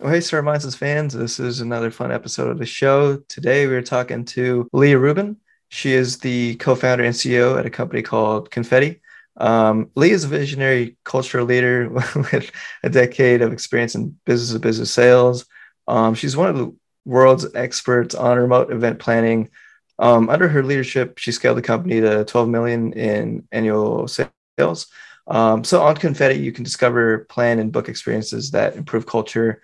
Well, hey, Star Minds fans. This is another fun episode of the show. Today, we're talking to Leah Rubin. She is the co founder and CEO at a company called Confetti. Um, Leah is a visionary cultural leader with a decade of experience in business to business sales. Um, she's one of the world's experts on remote event planning. Um, under her leadership, she scaled the company to 12 million in annual sales. Um, so on Confetti, you can discover, plan, and book experiences that improve culture,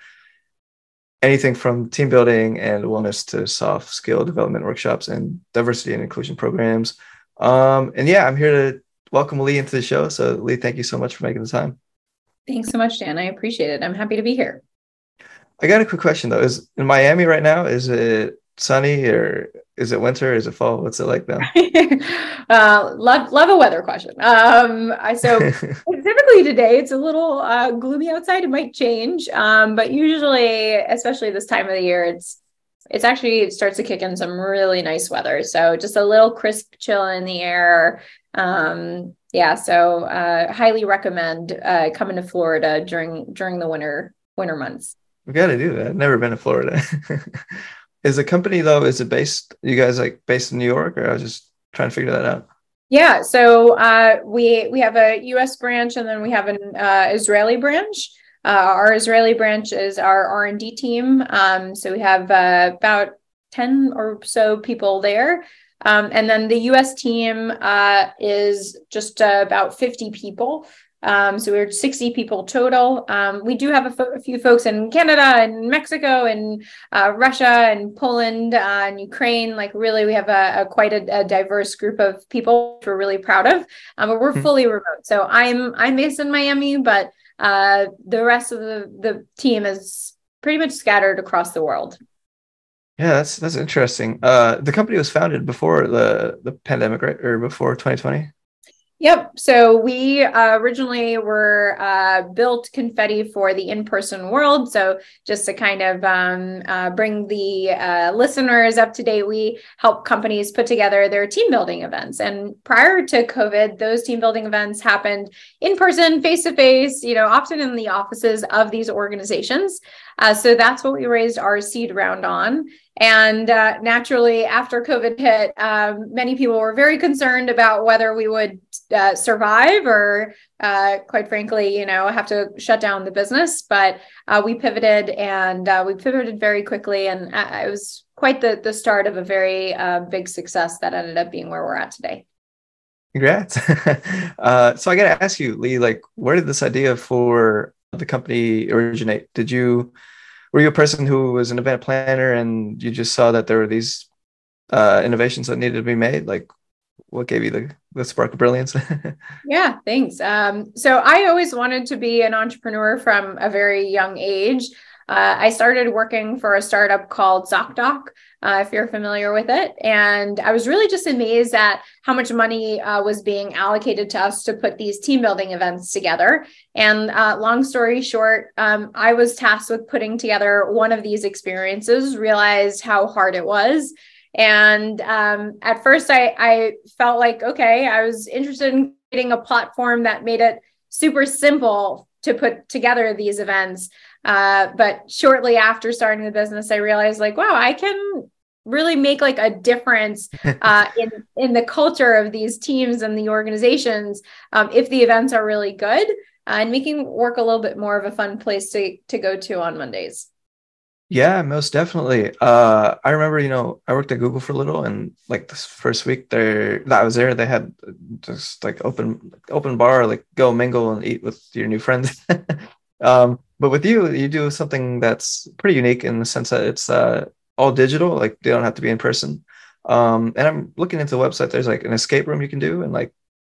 anything from team building and wellness to soft skill development workshops and diversity and inclusion programs. Um, and yeah, I'm here to welcome Lee into the show. So Lee, thank you so much for making the time. Thanks so much, Dan. I appreciate it. I'm happy to be here. I got a quick question though. Is in Miami right now? Is it sunny or is it winter? Is it fall? What's it like now? uh, love love a weather question. Um, I so typically today it's a little uh, gloomy outside. It might change, um, but usually, especially this time of the year, it's it's actually it starts to kick in some really nice weather. So just a little crisp chill in the air. Um, yeah, so uh, highly recommend uh, coming to Florida during during the winter winter months. We got to do that. I've never been to Florida. Is the company though? Is it based? You guys like based in New York, or I was just trying to figure that out. Yeah, so uh, we we have a U.S. branch and then we have an uh, Israeli branch. Uh, our Israeli branch is our R and D team. Um, so we have uh, about ten or so people there, um, and then the U.S. team uh, is just uh, about fifty people. Um, so we're 60 people total. Um, we do have a, fo- a, few folks in Canada and Mexico and uh, Russia and Poland uh, and Ukraine. Like really, we have a, a quite a, a, diverse group of people we're really proud of. Um, but we're mm-hmm. fully remote. So I'm I'm based in Miami, but uh, the rest of the the team is pretty much scattered across the world. Yeah, that's that's interesting. Uh, the company was founded before the the pandemic, right, or before 2020. Yep. So we uh, originally were uh, built confetti for the in-person world. So just to kind of um, uh, bring the uh, listeners up to date, we help companies put together their team building events. And prior to COVID, those team building events happened in person, face to face. You know, often in the offices of these organizations. Uh, so that's what we raised our seed round on. And uh, naturally, after COVID hit, um, many people were very concerned about whether we would uh, survive or, uh, quite frankly, you know, have to shut down the business. But uh, we pivoted and uh, we pivoted very quickly. And it was quite the, the start of a very big success that ended up being where we're at today. Congrats. so I got to ask you, Lee, like, where did this idea for the company originate? Did you were you a person who was an event planner and you just saw that there were these uh, innovations that needed to be made? Like, what gave you the, the spark of brilliance? yeah, thanks. Um, so I always wanted to be an entrepreneur from a very young age. Uh, I started working for a startup called ZocDoc, uh, if you're familiar with it. And I was really just amazed at how much money uh, was being allocated to us to put these team building events together. And uh, long story short, um, I was tasked with putting together one of these experiences, realized how hard it was. And um, at first, I, I felt like, okay, I was interested in creating a platform that made it super simple to put together these events. Uh, but shortly after starting the business, I realized like, wow, I can really make like a difference uh, in in the culture of these teams and the organizations um, if the events are really good uh, and making work a little bit more of a fun place to to go to on Mondays. Yeah, most definitely. Uh, I remember, you know, I worked at Google for a little, and like this first week there that I was there, they had just like open open bar, like go mingle and eat with your new friends. um, but with you, you do something that's pretty unique in the sense that it's uh, all digital, like they don't have to be in person. Um, and I'm looking into the website. There's like an escape room you can do, and like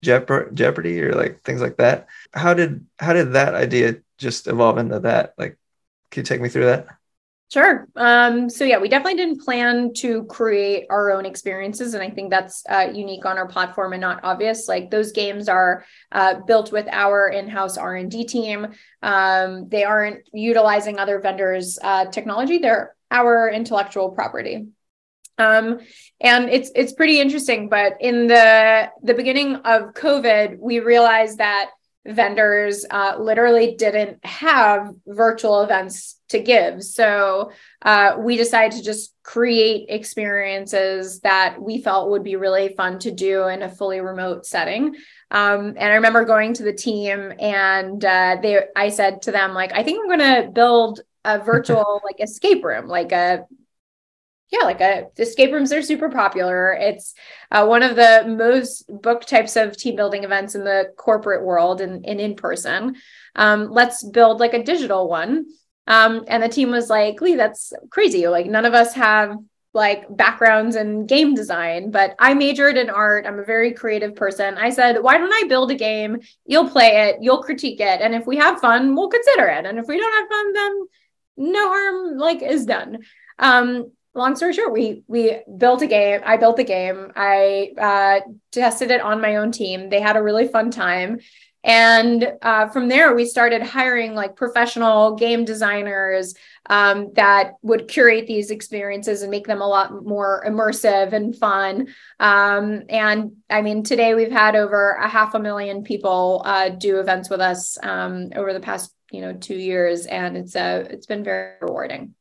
Jeopardy or like things like that. How did how did that idea just evolve into that? Like, can you take me through that? Sure. Um, so yeah, we definitely didn't plan to create our own experiences, and I think that's uh, unique on our platform and not obvious. Like those games are uh, built with our in-house R and D team. Um, they aren't utilizing other vendors' uh, technology. They're our intellectual property. Um, and it's it's pretty interesting. But in the the beginning of COVID, we realized that vendors uh, literally didn't have virtual events to give. So uh, we decided to just create experiences that we felt would be really fun to do in a fully remote setting. Um, and I remember going to the team and uh, they, I said to them, like, I think I'm going to build a virtual like escape room, like a yeah, like a escape rooms are super popular. It's uh, one of the most booked types of team building events in the corporate world and, and in person. Um, let's build like a digital one. Um, and the team was like, Lee, that's crazy. Like none of us have like backgrounds in game design, but I majored in art. I'm a very creative person. I said, why don't I build a game? You'll play it, you'll critique it. And if we have fun, we'll consider it. And if we don't have fun, then no harm like is done. Um, long story short, we we built a game. I built the game. I uh, tested it on my own team. They had a really fun time. And uh, from there, we started hiring like professional game designers um, that would curate these experiences and make them a lot more immersive and fun. Um, and I mean, today we've had over a half a million people uh, do events with us um, over the past, you know, two years, and it's uh, it's been very rewarding.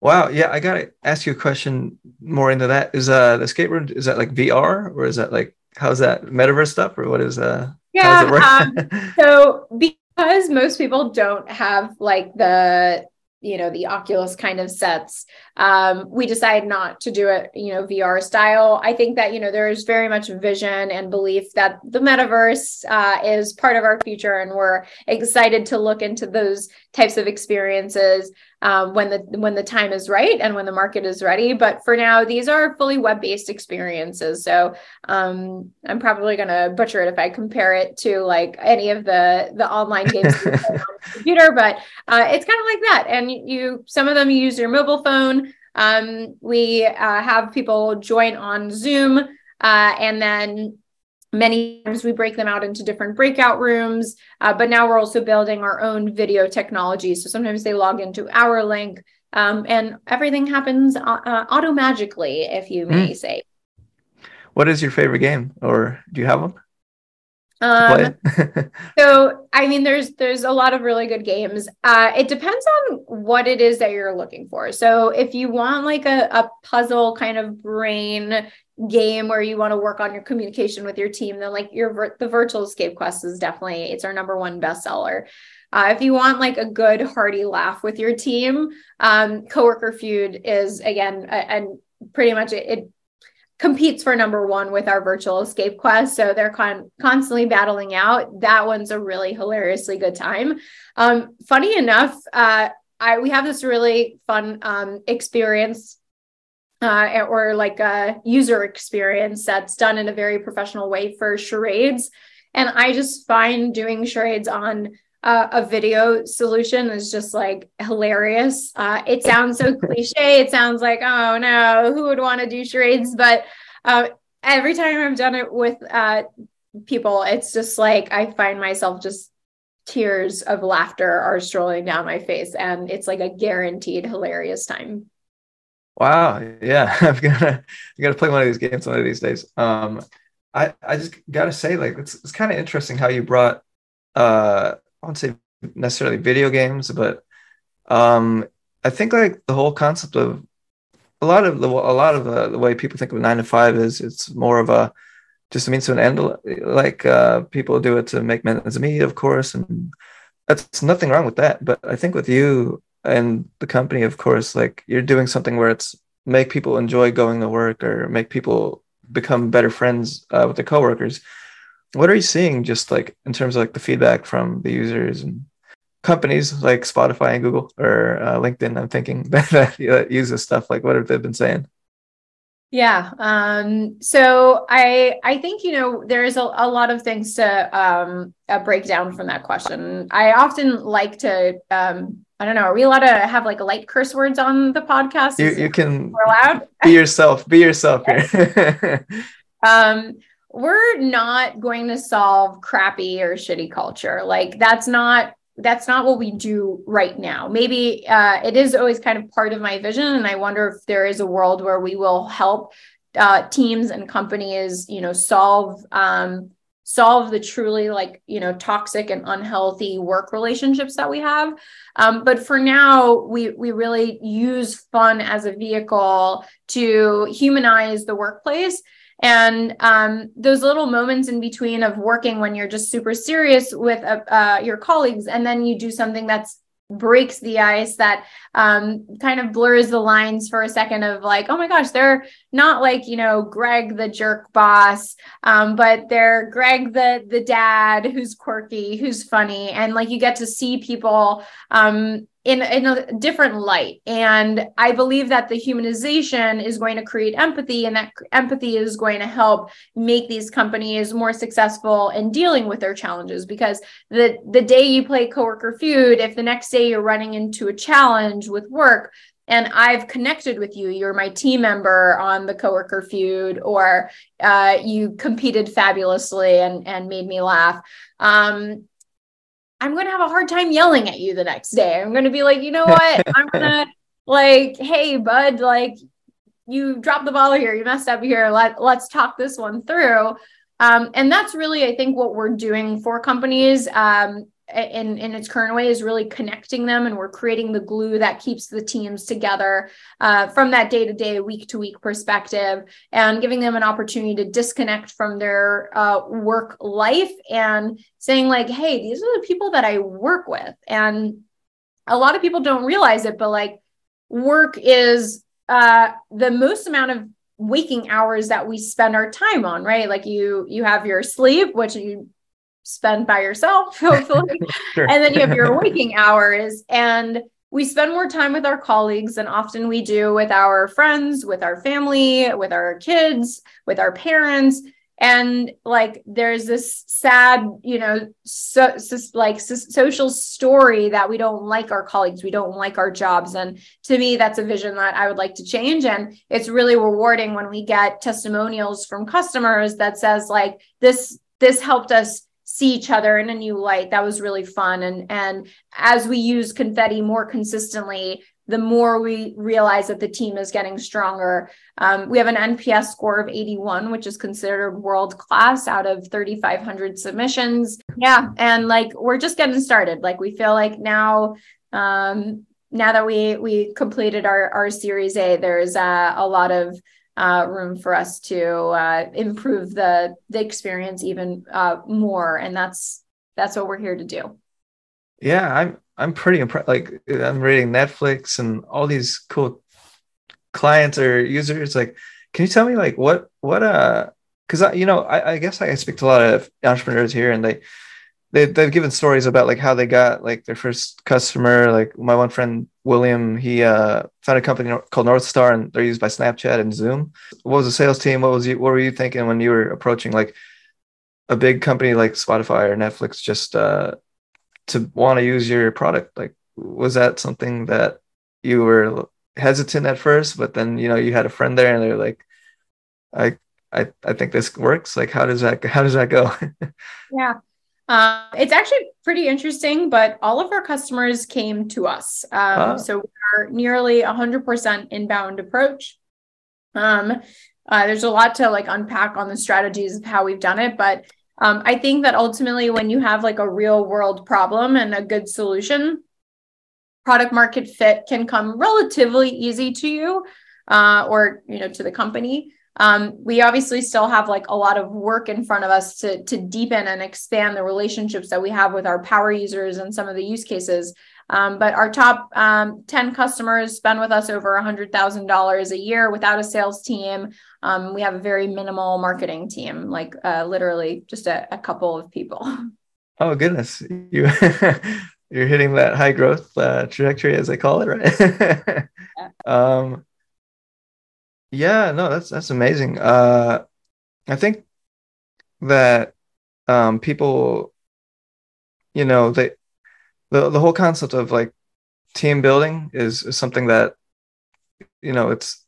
Wow. Yeah, I gotta ask you a question more into that. Is uh the escape room is that like VR or is that like how's that metaverse stuff or what is uh yeah um, so because most people don't have like the you know the oculus kind of sets. Um, we decided not to do it you know vr style. I think that you know there's very much vision and belief that the metaverse uh, is part of our future and we're excited to look into those types of experiences um, when the when the time is right and when the market is ready. But for now, these are fully web based experiences. So um, I'm probably going to butcher it if I compare it to like any of the the online games on the computer, but uh, it's kind of like that. And you some of them you use your mobile phone. Um, we uh, have people join on Zoom. Uh, and then Many times we break them out into different breakout rooms, uh, but now we're also building our own video technology. So sometimes they log into our link um, and everything happens uh, uh auto magically, if you may mm. say. What is your favorite game, or do you have one? Um, so I mean, there's there's a lot of really good games. Uh, it depends on what it is that you're looking for. So if you want like a, a puzzle kind of brain game where you want to work on your communication with your team, then like your the virtual escape quest is definitely it's our number one bestseller. Uh, if you want like a good hearty laugh with your team, um, coworker feud is again and pretty much it, it competes for number one with our virtual escape quest. So they're con- constantly battling out. That one's a really hilariously good time. Um, funny enough, uh, I we have this really fun um, experience uh, or like a user experience that's done in a very professional way for charades. And I just find doing charades on uh, a video solution is just like hilarious. Uh, it sounds so cliche. It sounds like, oh no, who would want to do charades? But uh, every time I've done it with uh, people, it's just like I find myself just tears of laughter are strolling down my face, and it's like a guaranteed hilarious time. Wow, yeah, I've got to, I got to play one of these games one of these days. Um, I, I just got to say, like, it's, it's kind of interesting how you brought uh I won't say necessarily video games, but um, I think like the whole concept of a lot of the a lot of uh, the way people think of nine to five is it's more of a just a means to an end. Like uh, people do it to make men as me, of course, and that's nothing wrong with that. But I think with you and the company, of course, like you're doing something where it's make people enjoy going to work or make people become better friends uh, with their coworkers. What are you seeing just like in terms of like the feedback from the users and companies like spotify and google or uh, linkedin? I'm thinking that, that use this stuff like what have they been saying? Yeah um so i i think you know there's a, a lot of things to um uh, break down from that question. I often like to um I don't know. Are we allowed to have like light curse words on the podcast? You, you can. We're allowed. Be yourself. Be yourself here. um, we're not going to solve crappy or shitty culture. Like that's not that's not what we do right now. Maybe uh, it is always kind of part of my vision, and I wonder if there is a world where we will help uh, teams and companies, you know, solve um, solve the truly like you know toxic and unhealthy work relationships that we have. Um, but for now we we really use fun as a vehicle to humanize the workplace. And um, those little moments in between of working when you're just super serious with uh, uh, your colleagues and then you do something that's breaks the ice that um, kind of blurs the lines for a second of like oh my gosh they're not like you know greg the jerk boss um, but they're greg the the dad who's quirky who's funny and like you get to see people um, in, in a different light. And I believe that the humanization is going to create empathy, and that empathy is going to help make these companies more successful in dealing with their challenges. Because the, the day you play coworker feud, if the next day you're running into a challenge with work, and I've connected with you. You're my team member on the coworker feud, or uh, you competed fabulously and and made me laugh. Um, I'm going to have a hard time yelling at you the next day. I'm going to be like, you know what? I'm going to like, hey, bud, like you dropped the ball here. You messed up here. Let, let's talk this one through. Um, and that's really, I think, what we're doing for companies. Um, in in its current way is really connecting them and we're creating the glue that keeps the teams together uh, from that day to day week to week perspective and giving them an opportunity to disconnect from their uh, work life and saying like hey these are the people that i work with. And a lot of people don't realize it but like work is uh, the most amount of waking hours that we spend our time on right? Like you you have your sleep which you spend by yourself, hopefully. sure. And then you have your waking hours. And we spend more time with our colleagues than often we do with our friends, with our family, with our kids, with our parents. And like there's this sad, you know, so, so like so, social story that we don't like our colleagues, we don't like our jobs. And to me, that's a vision that I would like to change. And it's really rewarding when we get testimonials from customers that says like this this helped us see each other in a new light. That was really fun. And and as we use confetti more consistently the more we realize that the team is getting stronger. Um, we have an nps score of 81 which is considered world class out of 3500 submissions. Yeah. And like we're just getting started. Like we feel like now um, now that we we completed our our series a there's uh, a lot of uh, room for us to uh, improve the the experience even uh, more, and that's that's what we're here to do. Yeah, I'm I'm pretty impressed. Like I'm reading Netflix and all these cool clients or users. Like, can you tell me like what what uh? Because you know, I, I guess I speak to a lot of entrepreneurs here, and they they they've given stories about like how they got like their first customer. Like my one friend William, he uh, founded a company called North Star, and they're used by Snapchat and Zoom. What was the sales team? What was you? What were you thinking when you were approaching like a big company like Spotify or Netflix just uh, to want to use your product? Like, was that something that you were hesitant at first, but then you know you had a friend there, and they're like, I I I think this works. Like, how does that how does that go? yeah. Um, it's actually pretty interesting, but all of our customers came to us. Um. So we're nearly 100% inbound approach. Um, uh, there's a lot to like unpack on the strategies of how we've done it, but um, I think that ultimately, when you have like a real world problem and a good solution, product market fit can come relatively easy to you uh, or you know to the company. Um, we obviously still have like a lot of work in front of us to, to deepen and expand the relationships that we have with our power users and some of the use cases. Um, but our top um, 10 customers spend with us over $100,000 a year without a sales team. Um, we have a very minimal marketing team, like uh, literally just a, a, couple of people. Oh, goodness. You. You're hitting that high growth uh, trajectory, as I call it, right? yeah. Yeah, no, that's that's amazing. Uh, I think that um, people, you know, they the the whole concept of like team building is, is something that you know it's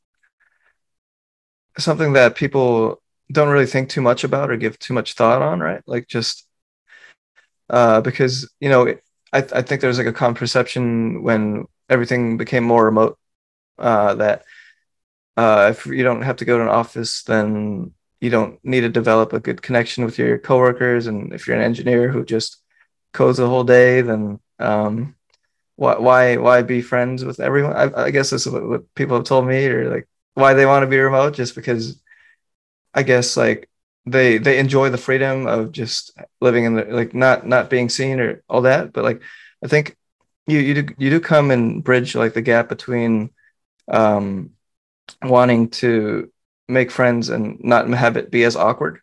something that people don't really think too much about or give too much thought on, right? Like just uh, because you know, I I think there's like a common perception when everything became more remote uh, that uh, if you don't have to go to an office, then you don't need to develop a good connection with your coworkers. And if you're an engineer who just codes the whole day, then um, why why why be friends with everyone? I, I guess this is what, what people have told me, or like why they want to be remote, just because I guess like they they enjoy the freedom of just living in the like not not being seen or all that. But like I think you you do you do come and bridge like the gap between um wanting to make friends and not have it be as awkward.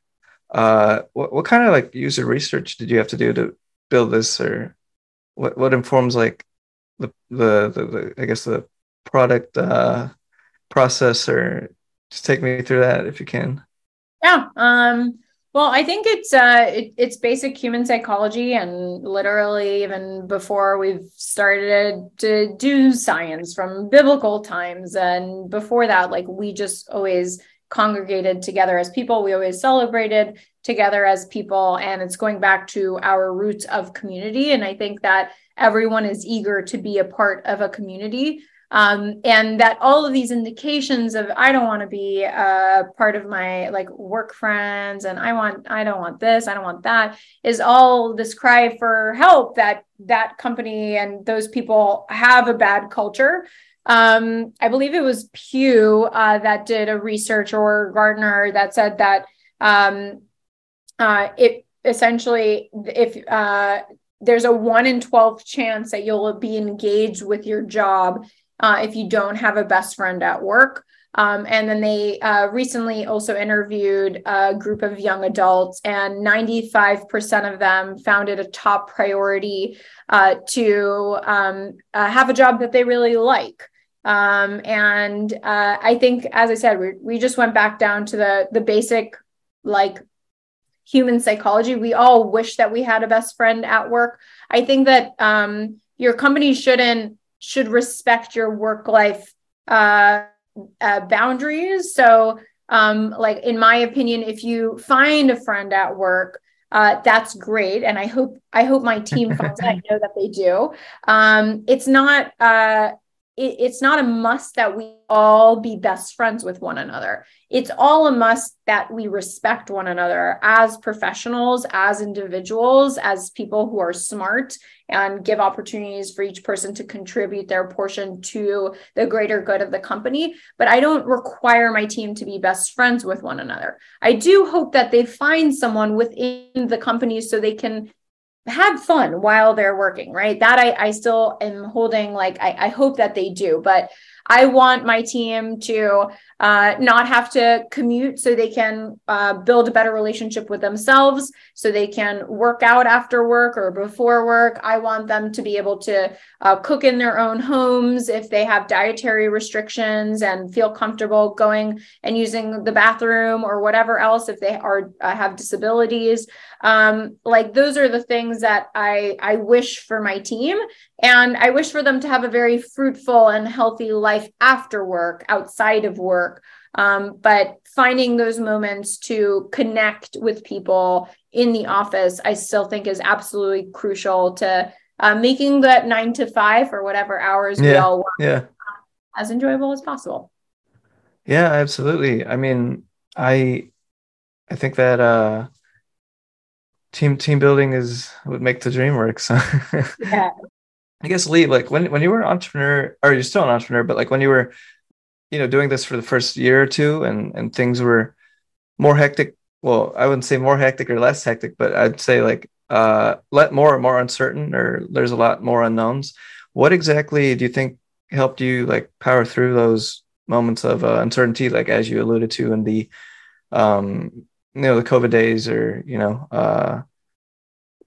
Uh, what what kind of like user research did you have to do to build this, or what what informs like the the the, the I guess the product uh, process, or just take me through that if you can. Yeah. Um, well, I think it's uh, it, it's basic human psychology, and literally even before we've started to do science from biblical times, and before that, like we just always congregated together as people. We always celebrated together as people, and it's going back to our roots of community. And I think that everyone is eager to be a part of a community um, and that all of these indications of i don't want to be a part of my like work friends and i want i don't want this i don't want that is all this cry for help that that company and those people have a bad culture. Um, i believe it was pew uh, that did a research or Gartner that said that um, uh, it essentially if uh, there's a 1 in 12 chance that you'll be engaged with your job uh, if you don't have a best friend at work. Um, and then they uh, recently also interviewed a group of young adults, and 95% of them found it a top priority uh, to um, uh, have a job that they really like. Um, and uh, I think, as I said, we, we just went back down to the the basic like human psychology. We all wish that we had a best friend at work. I think that um, your company shouldn't should respect your work life uh, uh, boundaries. So, um, like in my opinion, if you find a friend at work, uh, that's great, and I hope I hope my team finds. I know that they do. Um, it's not uh, it, it's not a must that we all be best friends with one another. It's all a must that we respect one another as professionals, as individuals, as people who are smart and give opportunities for each person to contribute their portion to the greater good of the company. But I don't require my team to be best friends with one another. I do hope that they find someone within the company so they can have fun while they're working, right? That I, I still am holding like I, I hope that they do, but I want my team to uh, not have to commute so they can uh, build a better relationship with themselves, so they can work out after work or before work. I want them to be able to uh, cook in their own homes if they have dietary restrictions and feel comfortable going and using the bathroom or whatever else if they are uh, have disabilities. Um, like those are the things that I I wish for my team, and I wish for them to have a very fruitful and healthy life after work, outside of work. Um, but finding those moments to connect with people in the office, I still think is absolutely crucial to uh, making that nine to five or whatever hours yeah, we all work yeah. as enjoyable as possible. Yeah, absolutely. I mean, I I think that uh team team building is would make the dream work. So yeah. I guess Lee, like when when you were an entrepreneur, or you're still an entrepreneur, but like when you were, you know, doing this for the first year or two, and and things were more hectic. Well, I wouldn't say more hectic or less hectic, but I'd say like uh, let more more uncertain, or there's a lot more unknowns. What exactly do you think helped you like power through those moments of uh, uncertainty, like as you alluded to in the, um, you know, the COVID days, or you know, uh,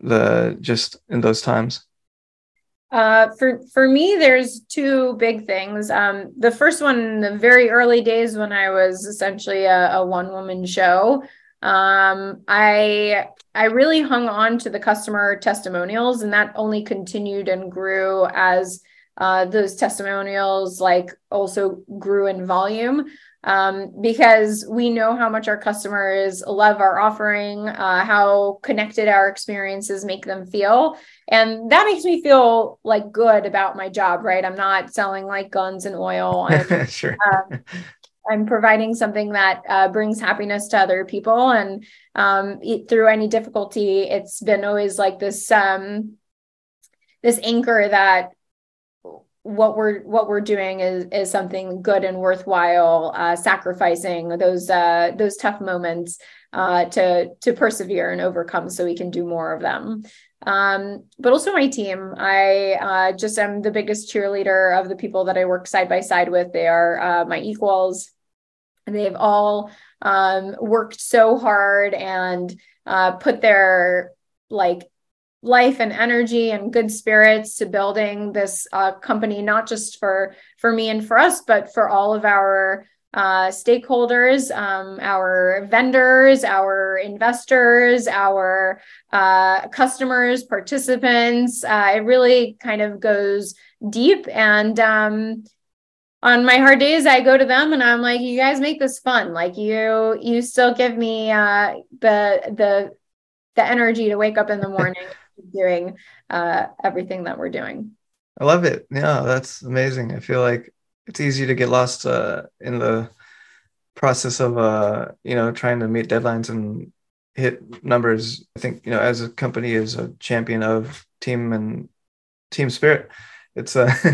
the just in those times? Uh, for for me, there's two big things. Um, the first one, in the very early days when I was essentially a, a one woman show, um, I I really hung on to the customer testimonials, and that only continued and grew as uh, those testimonials like also grew in volume um, because we know how much our customers love our offering, uh, how connected our experiences make them feel. And that makes me feel like good about my job, right? I'm not selling like guns and oil. And, sure. um, I'm providing something that uh, brings happiness to other people, and um, it, through any difficulty, it's been always like this um, this anchor that what we're what we're doing is is something good and worthwhile uh, sacrificing those uh, those tough moments uh, to to persevere and overcome so we can do more of them. Um, but also my team. I uh, just am the biggest cheerleader of the people that i work side by side with. They are uh, my equals. And they've all um, worked so hard and uh, put their like life and energy and good spirits to building this uh, company not just for for me and for us but for all of our uh, stakeholders um, our vendors our investors our uh, customers participants. Uh, it really kind of goes deep and um, on my hard days i go to them and i'm like you guys make this fun. Like you you still give me uh, the the the energy to wake up in the morning doing uh, everything that we're doing. I love it. Yeah, that's amazing. I feel like it's easy to get lost uh, in the process of uh, you know trying to meet deadlines and hit numbers. I think you know as a company is a champion of team and team spirit. It's uh,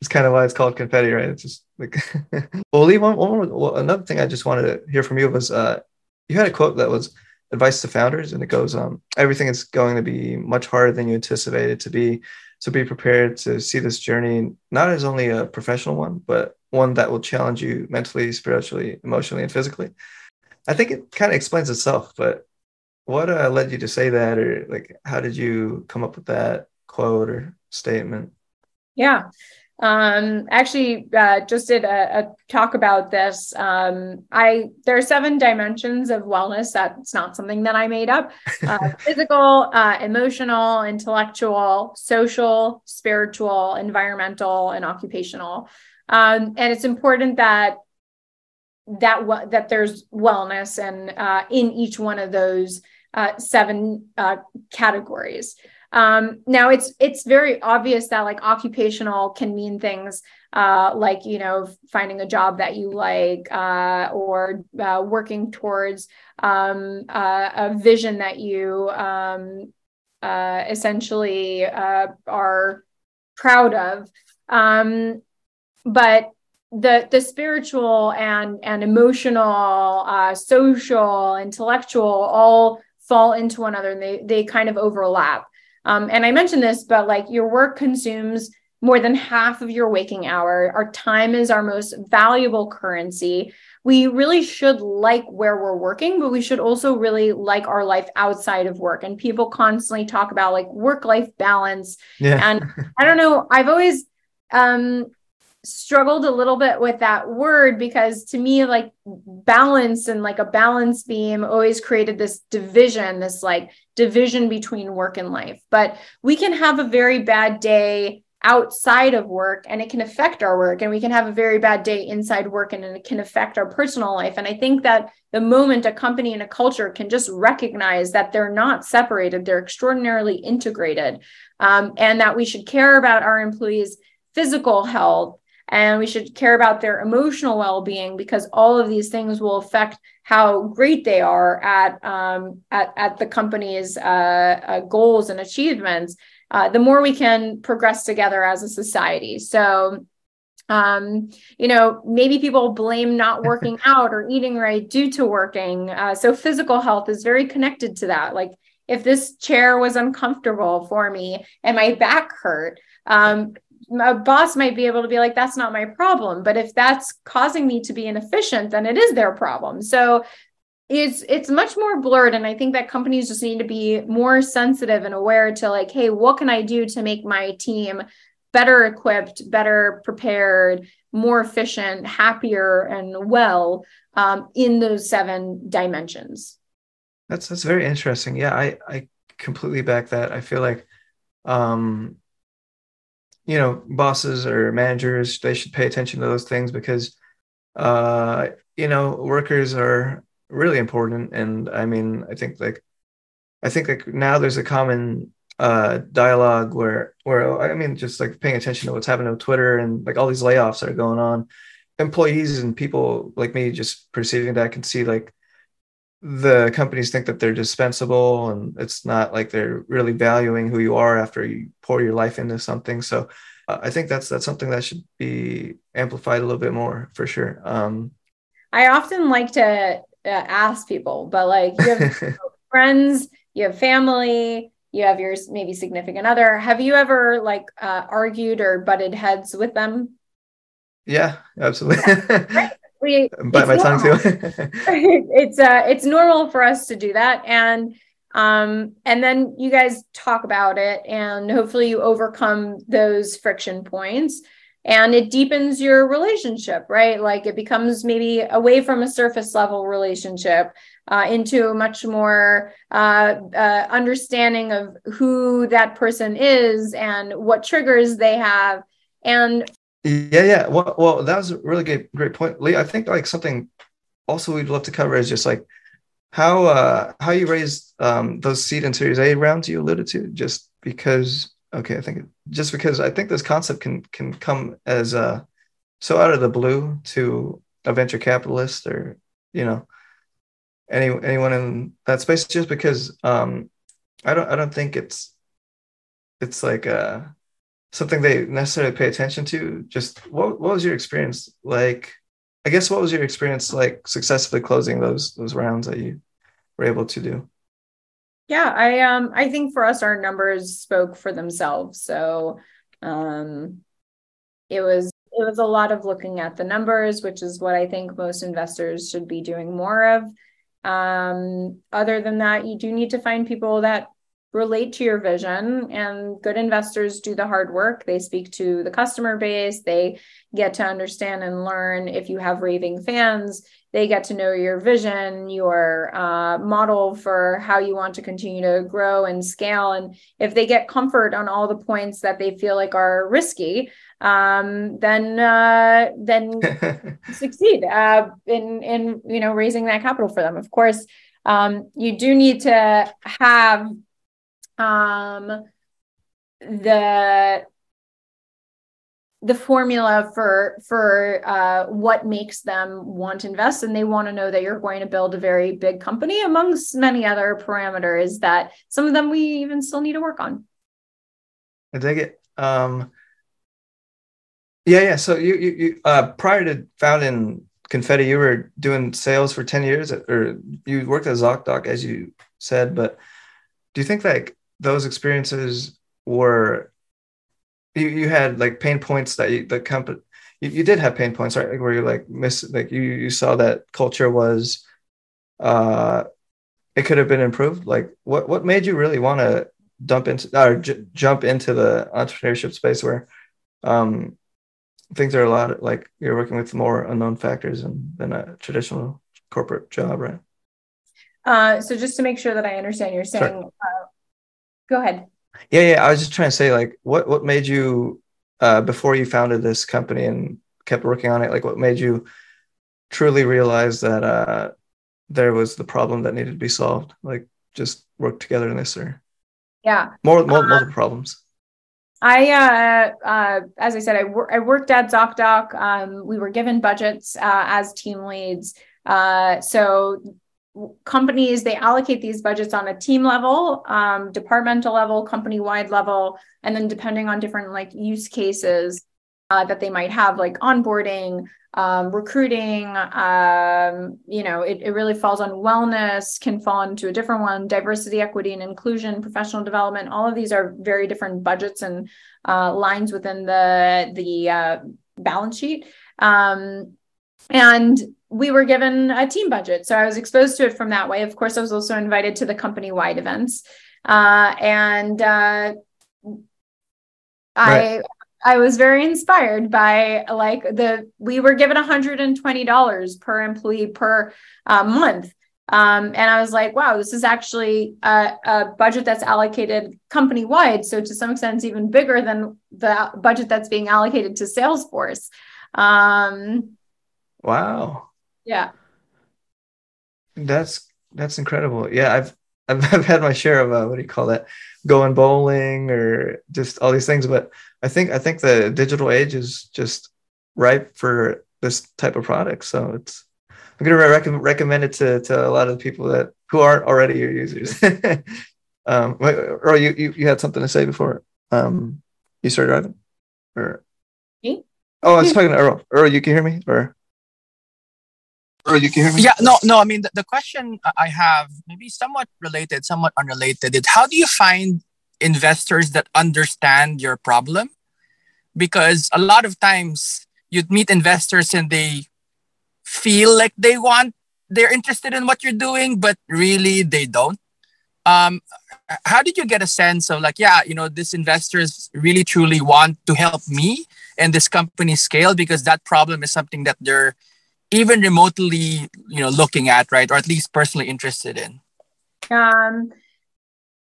it's kind of why it's called confetti, right? It's just like well, Lee. One, one, well, another thing I just wanted to hear from you was uh, you had a quote that was advice to founders and it goes um, everything is going to be much harder than you anticipated to be. So be prepared to see this journey not as only a professional one but one that will challenge you mentally spiritually emotionally and physically. I think it kind of explains itself but what uh, led you to say that or like how did you come up with that quote or statement? Yeah um actually uh, just did a, a, talk about this. Um i there are seven dimensions of wellness that's not something that i made up. Uh, physical uh, emotional intellectual social spiritual environmental and occupational. Um and it's important that that that there's wellness and uh, in each one of those uh, seven uh, categories um, now it's it's very obvious that like occupational can mean things uh, like you know finding a job that you like uh, or uh, working towards um, uh, a vision that you um, uh, essentially uh, are proud of. Um, but the the spiritual and and emotional, social, intellectual all fall into one another and they they kind of overlap. Um, and I mentioned this, but like your work consumes more than half of your waking hour. Our time is our most valuable currency. We really should like where we're working, but we should also really like our life outside of work. And people constantly talk about like work life balance. Yeah. And I don't know, I've always um, struggled a little bit with that word because to me like balance and like a balance beam always created this division this like division between work and life. But we can have a very bad day outside of work and it can affect our work. And we can have a very bad day inside work and it can affect our personal life. And i think that the moment a company and a culture can just recognize that they're not separated they're extraordinarily integrated um, and that we should care about our employees physical health and we should care about their emotional well-being because all of these things will affect how great they are at um, at, at the company's uh, uh, goals and achievements uh, the more we can progress together as a society. So um, you know maybe people blame not working out or eating right due to working. Uh, so physical health is very connected to that. Like if this chair was uncomfortable for me and my back hurt. Um, a boss might be able to be like that's not my problem. But if that's causing me to be inefficient then it is their problem. So it's it's much more blurred and i think that companies just need to be more sensitive and aware to like hey what can i do to make my team better equipped better prepared more efficient happier and well um, in those seven dimensions? That's that's very interesting. Yeah i i completely back that. I feel like um you know bosses or managers they should pay attention to those things because uh you know workers are really important. And i mean i think like i think like now there's a common uh dialogue where where i mean just like paying attention to what's happening on twitter and like all these layoffs that are going on. Employees and people like me just perceiving that can see like the companies think that they're dispensable and it's not like they're really valuing who you are after you pour your life into something. So uh, i think that's that's something that should be amplified a little bit more for sure. Um, i often like to uh, ask people but like you have friends you have family you have your maybe significant other. Have you ever like uh, argued or butted heads with them? Yeah absolutely. Right we bite my tongue too. it's uh it's normal for us to do that. And um and then you guys talk about it and hopefully you overcome those friction points. And it deepens your relationship right? Like it becomes maybe away from a surface level relationship uh, into a much more uh, uh, understanding of who that person is and what triggers they have. And yeah, yeah. Well, well, that was a really good, great point, Lee. I think like something also we'd love to cover is just like how uh how you raised um those seed and Series A rounds you alluded to. Just because, okay, I think just because I think this concept can can come as uh so out of the blue to a venture capitalist or you know any anyone in that space just because um I don't I don't think it's it's like uh something they necessarily pay attention to? Just what, what was your experience like? I guess what was your experience like successfully closing those those rounds that you were able to do? Yeah i um i think for us our numbers spoke for themselves. So um it was it was a lot of looking at the numbers which is what i think most investors should be doing more of. Um other than that you do need to find people that relate to your vision and good investors do the hard work. They speak to the customer base. They get to understand and learn if you have raving fans. They get to know your vision your uh, model for how you want to continue to grow and scale. And if they get comfort on all the points that they feel like are risky um, then uh, then succeed uh, in in you know raising that capital for them. Of course um, you do need to have um, the the formula for for uh, what makes them want to invest and they want to know that you're going to build a very big company amongst many other parameters that some of them we even still need to work on. I dig it. Um yeah yeah. So you you, you uh prior to founding confetti you were doing sales for 10 years or you worked at zocdoc as you said but do you think like those experiences were you, you had like pain points that you, the company you, you did have pain points right? Like where you like miss like you you saw that culture was uh it could have been improved? Like what what made you really want to dump into or j- jump into the entrepreneurship space where um things are a lot like you're working with more unknown factors than, than a traditional corporate job right? Uh so just to make sure that i understand you're saying uh, Go ahead. Yeah, yeah. I was just trying to say, like, what what made you uh, before you founded this company and kept working on it? Like, what made you truly realize that uh, there was the problem that needed to be solved? Like, just work together in this, or yeah, more, more uh, multiple problems. I, uh, uh, as I said, I, wor- I worked at ZocDoc. Um, we were given budgets uh, as team leads. Uh, so companies they allocate these budgets on a team level um, departmental level company wide level and then depending on different like use cases uh, that they might have like onboarding um, recruiting um, you know it, it really falls on wellness can fall into a different one diversity equity and inclusion professional development. All of these are very different budgets and uh, lines within the the uh, balance sheet. Um, and we were given a team budget. So I was exposed to it from that way. Of course, I was also invited to the company wide events. Uh, and uh, I I was very inspired by like the we were given $120 per employee per uh, month. Um, and I was like, wow, this is actually a, a budget that's allocated company wide. So to some extent, it's even bigger than the budget that's being allocated to Salesforce. Um, wow. Yeah. That's that's incredible. Yeah, I've I've, I've had my share of uh, what do you call that? Going bowling or just all these things, but I think I think the digital age is just ripe for this type of product. So it's I'm gonna rec- recommend it to, to a lot of the people that who aren't already your users. um, Earl, you, you you had something to say before um, you started driving, or me? Oh, I was talking to Earl. Earl, you can hear me, or Earl, you can hear me? Yeah, no, no. I mean, the, the question I have maybe somewhat related, somewhat unrelated. Is how do you find investors that understand your problem? Because a lot of times you'd meet investors and they feel like they want they're interested in what you're doing but really they don't um how did you get a sense of like yeah you know this investors really truly want to help me and this company scale because that problem is something that they're even remotely you know looking at right or at least personally interested in um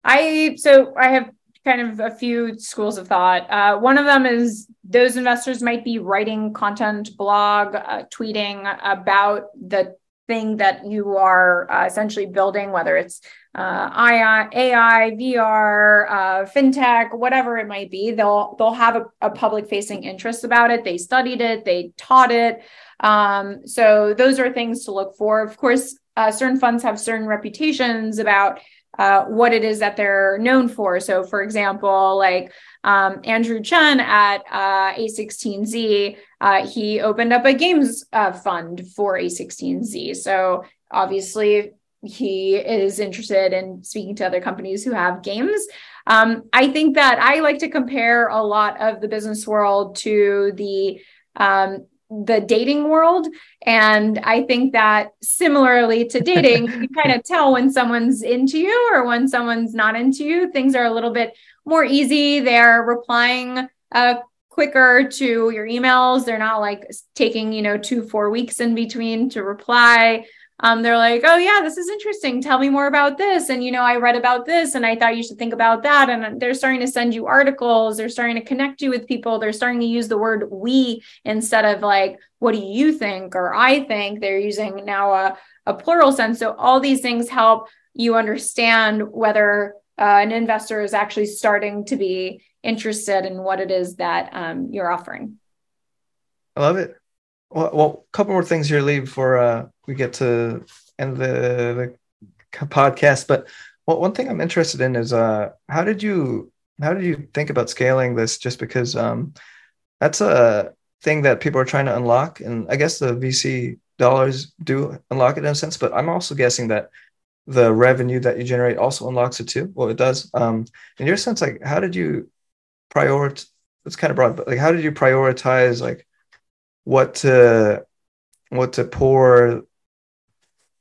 i so i have kind of a few schools of thought. Uh, one of them is those investors might be writing content, blog, uh, tweeting about the thing that you are uh, essentially building, whether it's uh, AI, AI, VR, uh, fintech, whatever it might be. They'll they'll have a, a public facing interest about it. They studied it, they taught it. Um, so those are things to look for. Of course, uh, certain funds have certain reputations about uh, what it is that they're known for. So, for example, like um, Andrew Chen at uh, A16Z, uh, he opened up a games uh, fund for A16Z. So, obviously, he is interested in speaking to other companies who have games. Um, I think that I like to compare a lot of the business world to the um, the dating world. And I think that similarly to dating, you kind of tell when someone's into you or when someone's not into you. Things are a little bit more easy. They're replying uh, quicker to your emails. They're not like taking, you know, two, four weeks in between to reply um, they're like, oh, yeah, this is interesting. Tell me more about this. And, you know, I read about this and I thought you should think about that. And they're starting to send you articles. They're starting to connect you with people. They're starting to use the word we instead of like, what do you think or I think? They're using now a, a plural sense. So all these things help you understand whether uh, an investor is actually starting to be interested in what it is that um, you're offering. I love it. Well, well, a couple more things here, Lee, before uh, we get to end the, the podcast. But well, one thing I'm interested in is uh, how did you how did you think about scaling this? Just because um, that's a thing that people are trying to unlock, and I guess the VC dollars do unlock it in a sense. But I'm also guessing that the revenue that you generate also unlocks it too. Well, it does. Um, in your sense, like how did you prioritize? It's kind of broad, but like how did you prioritize like what to what to pour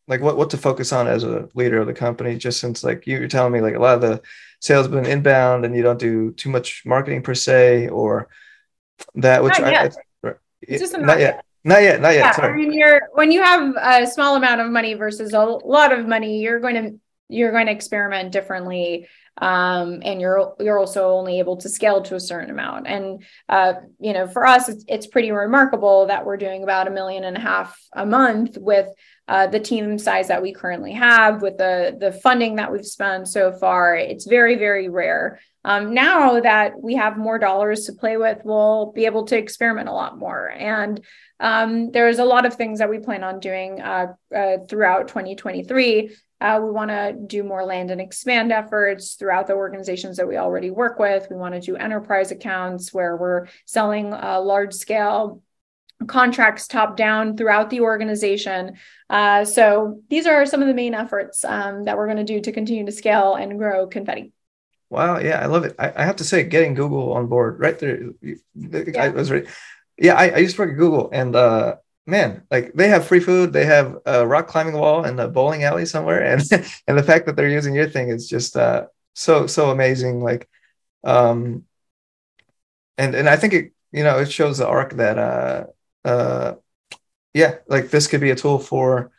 like what what to focus on as a leader of the company just since like you, are telling me like a lot of the sales been inbound and you don't do too much marketing per se or that which not yet. I, I, not, not yet. Not yet, not yet. Yeah, Sorry. I mean, you're when you have a small amount of money versus a lot of money, you're going to you're going to experiment differently um, and you're you're also only able to scale to a certain amount. And uh, you know, for us, it's, it's pretty remarkable that we're doing about a million and a half a month with uh, the team size that we currently have, with the the funding that we've spent so far. It's very very rare. Um, now that we have more dollars to play with, we'll be able to experiment a lot more. And um, there's a lot of things that we plan on doing uh, uh, throughout 2023 uh, we want to do more land and expand efforts throughout the organizations that we already work with. We want to do enterprise accounts where we're selling uh, large scale contracts top down throughout the organization. Uh, so these are some of the main efforts um, that we're going to do to continue to scale and grow Confetti. Wow, yeah, I love it. I, I have to say, getting Google on board right there. Yeah. I was right. Yeah, I, I used to work at Google, and uh, man, like they have free food, they have a rock climbing wall and a bowling alley somewhere, and and the fact that they're using your thing is just uh, so so amazing. Like, um, and and I think it you know it shows the arc that uh uh yeah like this could be a tool for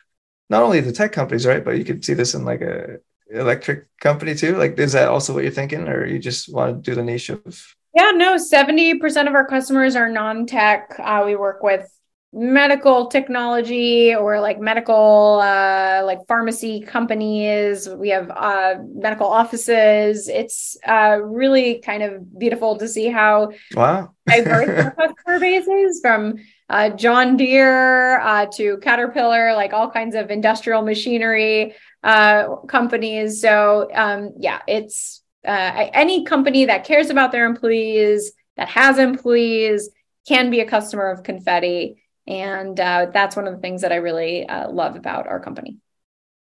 not only the tech companies right but you could see this in like a electric company too like is that also what you're thinking or you just want to do the niche of yeah no 70% of our customers are non-tech uh, we work with medical technology or like medical uh, like pharmacy companies. We have uh, medical offices. It's uh, really kind of beautiful to see how wow. diverse our customer base is from uh, John Deere uh, to Caterpillar, like all kinds of industrial machinery uh, companies. So um, yeah, it's uh, any company that cares about their employees, that has employees, can be a customer of Confetti, and uh, that's one of the things that I really uh, love about our company.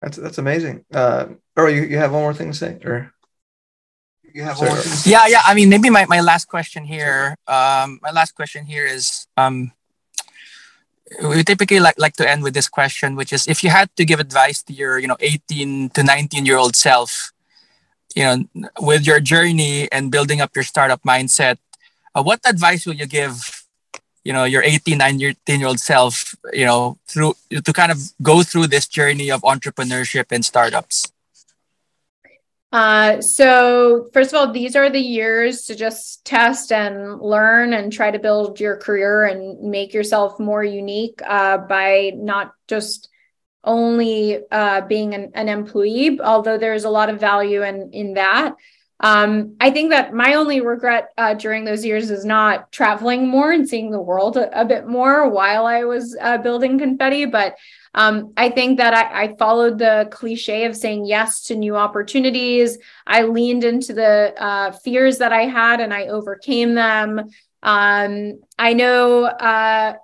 That's that's amazing. Uh, Earl, you, you have one more thing to say, or you have one more thing? Yeah, yeah. I mean, maybe my, my last question here. Um, my last question here is um, we typically like like to end with this question, which is if you had to give advice to your you know 18 to 19 year old self, you know, with your journey and building up your startup mindset, uh, what advice will you give you know your 18 19 year old self you know through to kind of go through this journey of entrepreneurship and startups uh, so first of all, these are the years to just test and learn and try to build your career and make yourself more unique uh, by not just only uh, being an, an, employee, although there's a lot of value in in that. Um, I think that my only regret uh, during those years is not traveling more and seeing the world a, a bit more while I was uh, building confetti. But um, I think that I, I, followed the cliche of saying yes to new opportunities. I leaned into the uh, fears that I had and I overcame them. Um, I know uh,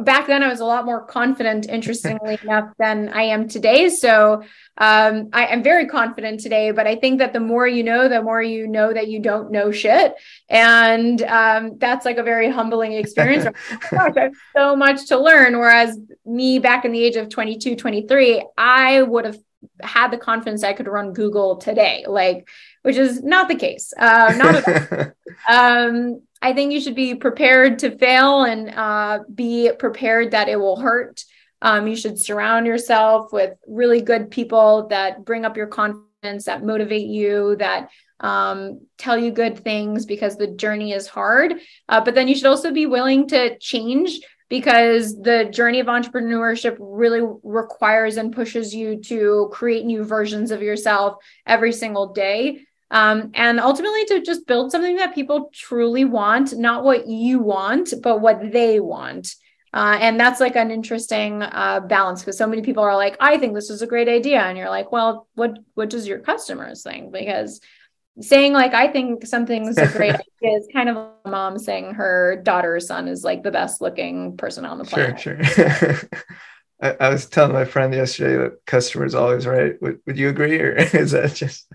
back then I was a lot more confident, interestingly enough, than I am today. So um, I am very confident today, but I think that the more you know, the more you know that you don't know shit. And um, that's like a very humbling experience. oh gosh, I have so much to learn. Whereas me back in the age of 22, 23, I would have had the confidence I could run Google today, like, which is not the case. Uh, not um, I think you should be prepared to fail and uh, be prepared that it will hurt. Um, you should surround yourself with really good people that bring up your confidence, that motivate you, that um, tell you good things because the journey is hard. Uh, but then you should also be willing to change because the journey of entrepreneurship really requires and pushes you to create new versions of yourself every single day um, and ultimately to just build something that people truly want, not what you want, but what they want. Uh, and that's like an interesting uh, balance because so many people are like, I think this is a great idea. And you're like, well, what, what does your customers think? Because saying like, I think something's a great idea is kind of a mom saying her daughter or son is like the best looking person on the planet. Sure, sure. I, I, was telling my friend yesterday that customers always right. Would, would you agree or is that just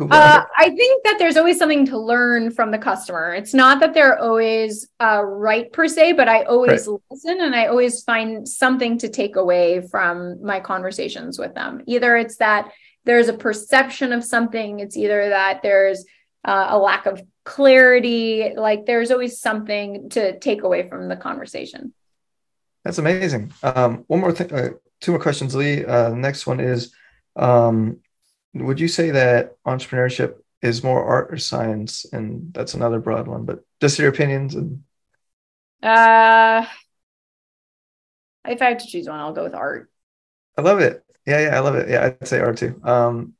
uh, I think that there's always something to learn from the customer. It's not that they're always uh, right per se, but I always right. listen and I always find something to take away from my conversations with them. Either it's that there's a perception of something, it's either that there's uh, a lack of clarity. Like there's always something to take away from the conversation. That's amazing. Um, one more thing, uh, two more questions, Lee. Uh, next one is um, would you say that entrepreneurship is more art or science? And that's another broad one, but just your opinions. And... Uh, if I have to choose one, I'll go with art. I love it. Yeah, yeah, I love it. Yeah, I'd say art too. Um,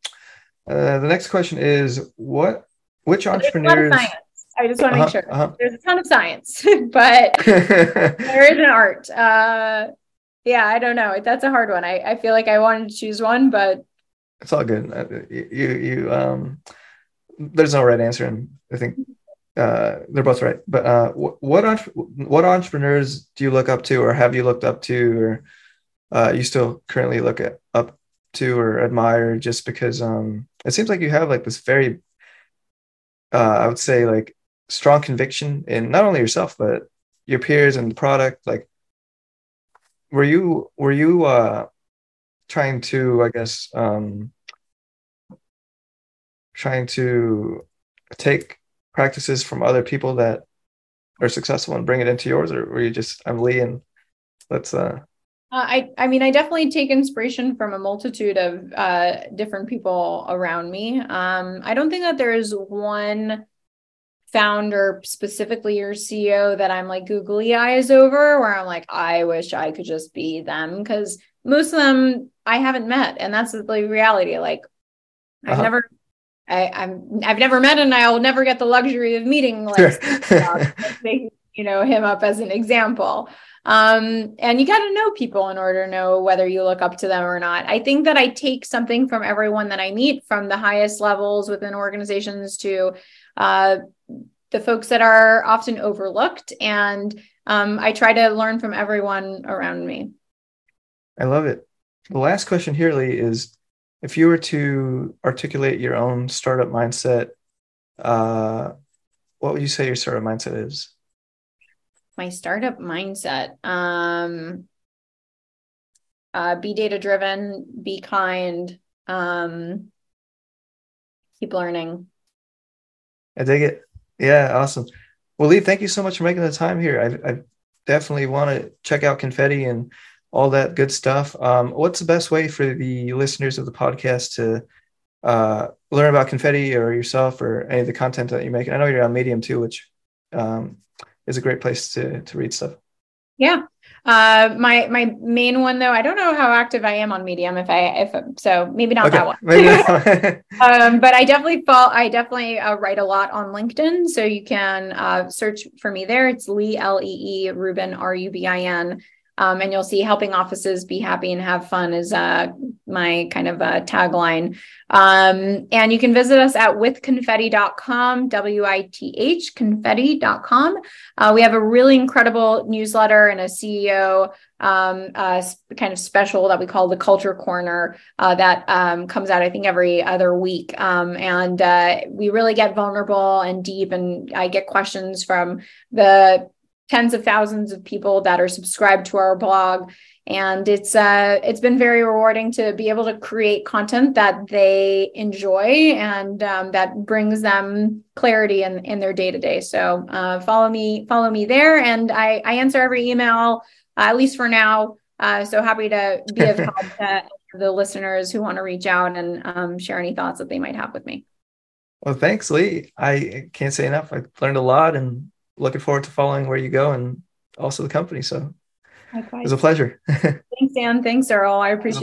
uh, the next question is what, which entrepreneurs? I just want to uh-huh, make sure uh-huh. there's a ton of science, but there is an art. Uh, yeah, I don't know. That's a hard one. I, I feel like I wanted to choose one, but it's all good. Uh, you you um, there's no right answer, and I think uh, they're both right. But uh, what what entrepreneurs do you look up to, or have you looked up to, or uh, you still currently look at up to or admire? Just because um, it seems like you have like this very, uh, I would say like strong conviction in not only yourself but your peers and the product. Like, were you were you uh trying to, I guess, um, trying to take practices from other people that are successful and bring it into yours, or were you just I'm Lee and let's uh uh, I, I mean, I definitely take inspiration from a multitude of uh, different people around me. Um, I don't think that there's one founder specifically or CEO that I'm like googly eyes over, where I'm like, I wish I could just be them. Because most of them I haven't met, and that's the reality. Like I've uh-huh. never, I, I'm I've never met, and I'll never get the luxury of meeting like they you know him up as an example. Um, and you got to know people in order to know whether you look up to them or not. I think that I take something from everyone that I meet, from the highest levels within organizations to uh, the folks that are often overlooked, and um, I try to learn from everyone around me. I love it. The last question here, Lee, is if you were to articulate your own startup mindset, uh, what would you say your startup mindset is? My startup mindset. Um, uh, be data driven, be kind, um, keep learning. I dig it. Yeah, awesome. Well, Lee, thank you so much for making the time here. I, I definitely want to check out Confetti and all that good stuff. Um, what's the best way for the listeners of the podcast to uh, learn about Confetti or yourself or any of the content that you make? I know you're on Medium too, which um, is a great place to to read stuff. Yeah. Uh, my my main one though, I don't know how active I am on Medium. If I if so, maybe not okay. that one. um, but I definitely fall. I definitely uh, write a lot on LinkedIn, so you can uh, search for me there. It's Lee L E E Rubin R U B I N. Um, and you'll see helping offices be happy and have fun is uh, my kind of uh, tagline. Um, and you can visit us at withconfetti.com, W I T H, confetti.com. Uh, we have a really incredible newsletter and a CEO um, uh, kind of special that we call the Culture Corner uh, that um, comes out, I think, every other week. Um, and uh, we really get vulnerable and deep, and I get questions from the tens of thousands of people that are subscribed to our blog. And it's uh it's been very rewarding to be able to create content that they enjoy and um, that brings them clarity in in their day to day so uh, follow me follow me there. And i i answer every email uh, at least for now. Uh, so happy to be of help to the listeners who want to reach out and um, share any thoughts that they might have with me. Well thanks lee. I can't say enough. I learned a lot and looking forward to following where you go and also the company. So Likewise. it was a pleasure. Thanks, Dan. Thanks, Earl. I appreciate it.